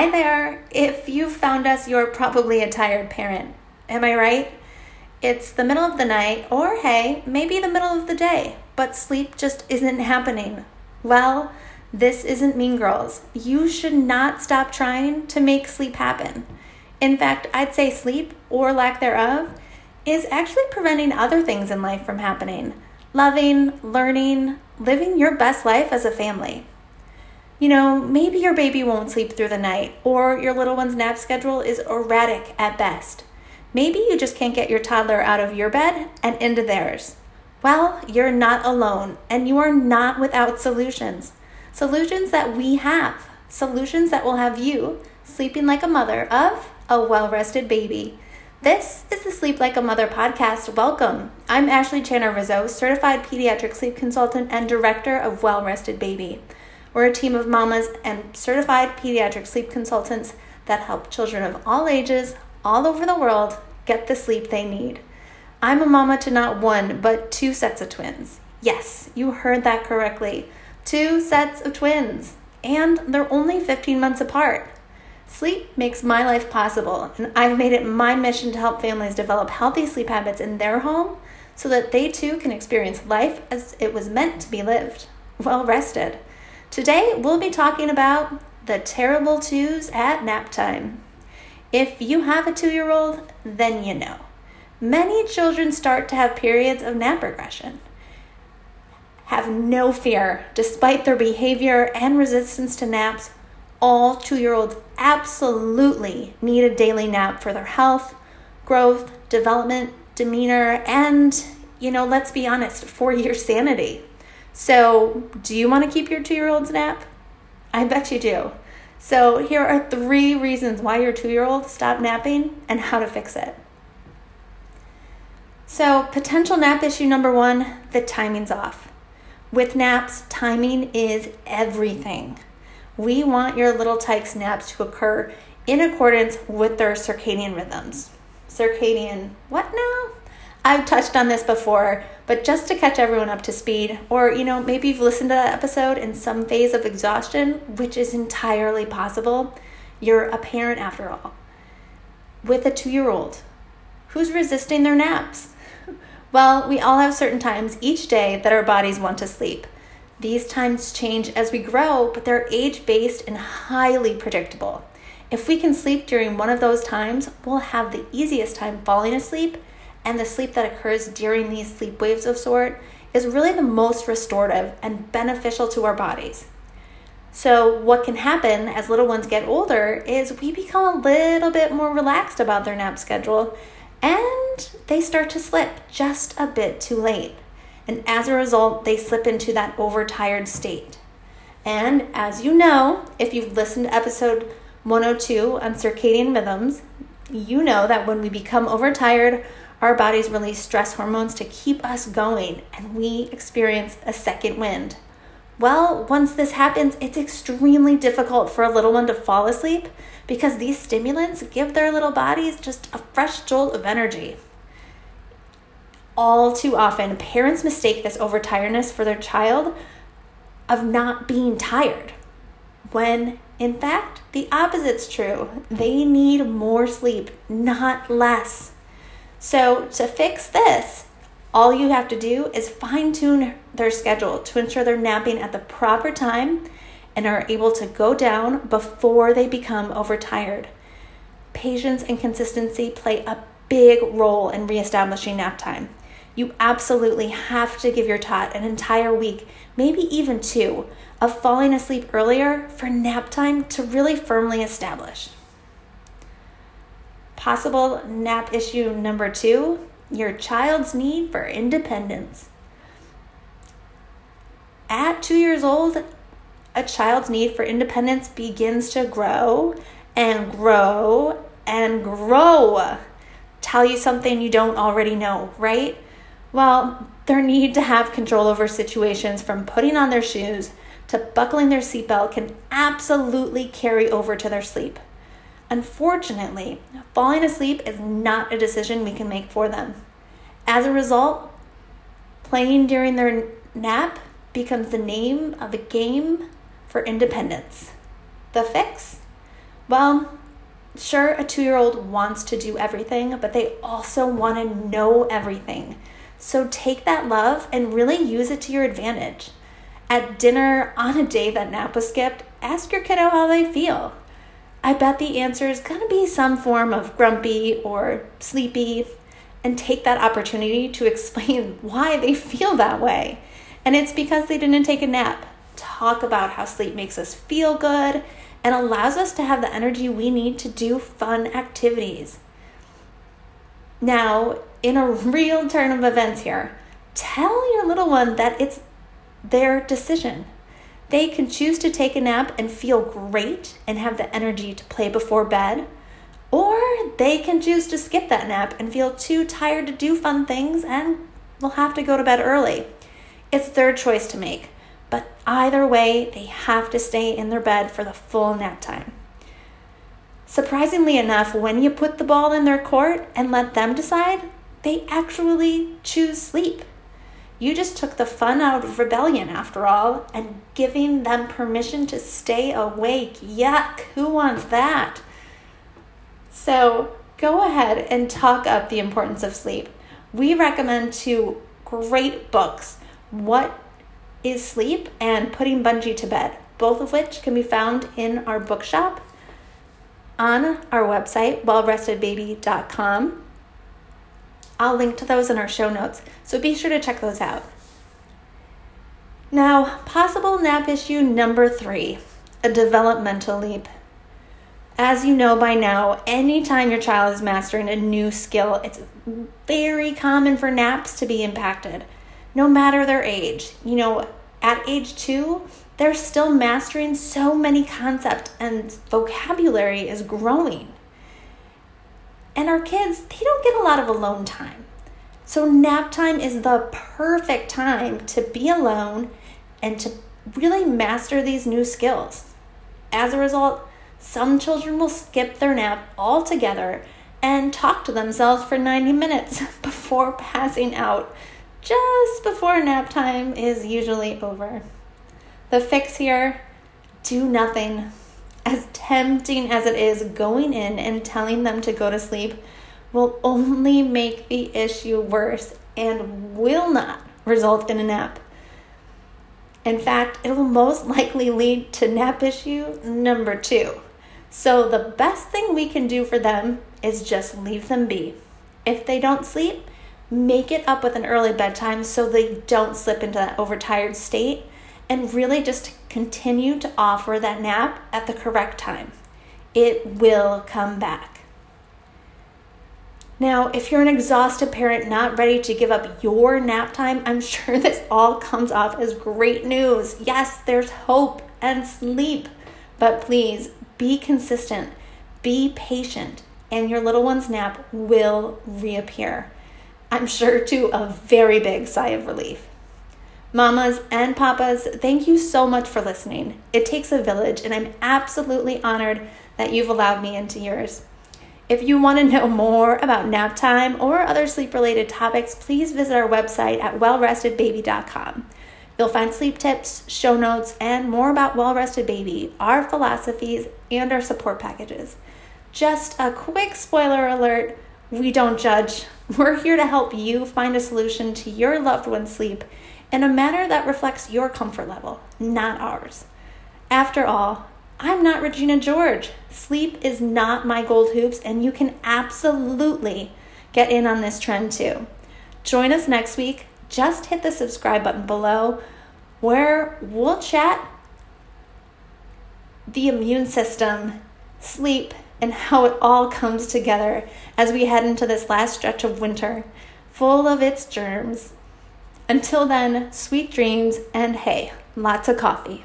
Hi there. If you found us, you're probably a tired parent. Am I right? It's the middle of the night, or hey, maybe the middle of the day, but sleep just isn't happening. Well, this isn't Mean Girls. You should not stop trying to make sleep happen. In fact, I'd say sleep, or lack thereof, is actually preventing other things in life from happening loving, learning, living your best life as a family. You know, maybe your baby won't sleep through the night, or your little one's nap schedule is erratic at best. Maybe you just can't get your toddler out of your bed and into theirs. Well, you're not alone, and you are not without solutions. Solutions that we have. Solutions that will have you sleeping like a mother of a well rested baby. This is the Sleep Like a Mother podcast. Welcome. I'm Ashley Channer Rizzo, certified pediatric sleep consultant and director of Well Rested Baby. We're a team of mamas and certified pediatric sleep consultants that help children of all ages, all over the world, get the sleep they need. I'm a mama to not one, but two sets of twins. Yes, you heard that correctly. Two sets of twins. And they're only 15 months apart. Sleep makes my life possible, and I've made it my mission to help families develop healthy sleep habits in their home so that they too can experience life as it was meant to be lived, well rested. Today, we'll be talking about the terrible twos at nap time. If you have a two year old, then you know. Many children start to have periods of nap regression. Have no fear, despite their behavior and resistance to naps, all two year olds absolutely need a daily nap for their health, growth, development, demeanor, and, you know, let's be honest, for your sanity. So, do you want to keep your two year old's nap? I bet you do. So, here are three reasons why your two year old stopped napping and how to fix it. So, potential nap issue number one the timing's off. With naps, timing is everything. We want your little tyke's naps to occur in accordance with their circadian rhythms. Circadian, what now? I've touched on this before, but just to catch everyone up to speed, or you know, maybe you've listened to that episode in some phase of exhaustion, which is entirely possible. You're a parent after all. With a two year old who's resisting their naps. Well, we all have certain times each day that our bodies want to sleep. These times change as we grow, but they're age based and highly predictable. If we can sleep during one of those times, we'll have the easiest time falling asleep and the sleep that occurs during these sleep waves of sort is really the most restorative and beneficial to our bodies. So, what can happen as little ones get older is we become a little bit more relaxed about their nap schedule and they start to slip just a bit too late. And as a result, they slip into that overtired state. And as you know, if you've listened to episode 102 on circadian rhythms, you know that when we become overtired, our bodies release stress hormones to keep us going and we experience a second wind. Well, once this happens, it's extremely difficult for a little one to fall asleep because these stimulants give their little bodies just a fresh jolt of energy. All too often, parents mistake this overtiredness for their child of not being tired, when in fact, the opposite's true. They need more sleep, not less. So, to fix this, all you have to do is fine tune their schedule to ensure they're napping at the proper time and are able to go down before they become overtired. Patience and consistency play a big role in reestablishing nap time. You absolutely have to give your tot an entire week, maybe even two, of falling asleep earlier for nap time to really firmly establish. Possible nap issue number two your child's need for independence. At two years old, a child's need for independence begins to grow and grow and grow. Tell you something you don't already know, right? Well, their need to have control over situations from putting on their shoes to buckling their seatbelt can absolutely carry over to their sleep. Unfortunately, falling asleep is not a decision we can make for them. As a result, playing during their nap becomes the name of a game for independence. The fix? Well, sure, a two year old wants to do everything, but they also want to know everything. So take that love and really use it to your advantage. At dinner, on a day that nap was skipped, ask your kiddo how they feel. I bet the answer is going to be some form of grumpy or sleepy, and take that opportunity to explain why they feel that way. And it's because they didn't take a nap. Talk about how sleep makes us feel good and allows us to have the energy we need to do fun activities. Now, in a real turn of events here, tell your little one that it's their decision. They can choose to take a nap and feel great and have the energy to play before bed, or they can choose to skip that nap and feel too tired to do fun things and will have to go to bed early. It's their choice to make, but either way, they have to stay in their bed for the full nap time. Surprisingly enough, when you put the ball in their court and let them decide, they actually choose sleep. You just took the fun out of rebellion, after all, and giving them permission to stay awake. Yuck, who wants that? So go ahead and talk up the importance of sleep. We recommend two great books What is Sleep and Putting Bungie to Bed, both of which can be found in our bookshop on our website, wellrestedbaby.com. I'll link to those in our show notes, so be sure to check those out. Now, possible nap issue number three a developmental leap. As you know by now, anytime your child is mastering a new skill, it's very common for naps to be impacted, no matter their age. You know, at age two, they're still mastering so many concepts and vocabulary is growing. And our kids, they don't get a lot of alone time. So, nap time is the perfect time to be alone and to really master these new skills. As a result, some children will skip their nap altogether and talk to themselves for 90 minutes before passing out, just before nap time is usually over. The fix here do nothing. As tempting as it is, going in and telling them to go to sleep will only make the issue worse and will not result in a nap. In fact, it will most likely lead to nap issue number two. So, the best thing we can do for them is just leave them be. If they don't sleep, make it up with an early bedtime so they don't slip into that overtired state and really just continue to offer that nap at the correct time. It will come back. Now, if you're an exhausted parent not ready to give up your nap time, I'm sure this all comes off as great news. Yes, there's hope and sleep, but please be consistent, be patient, and your little one's nap will reappear. I'm sure to a very big sigh of relief. Mamas and papas, thank you so much for listening. It takes a village, and I'm absolutely honored that you've allowed me into yours. If you want to know more about nap time or other sleep related topics, please visit our website at wellrestedbaby.com. You'll find sleep tips, show notes, and more about Well Rested Baby, our philosophies, and our support packages. Just a quick spoiler alert we don't judge. We're here to help you find a solution to your loved one's sleep in a manner that reflects your comfort level, not ours. After all, I'm not Regina George. Sleep is not my gold hoops, and you can absolutely get in on this trend too. Join us next week. Just hit the subscribe button below where we'll chat the immune system, sleep, and how it all comes together as we head into this last stretch of winter, full of its germs. Until then, sweet dreams and hey, lots of coffee.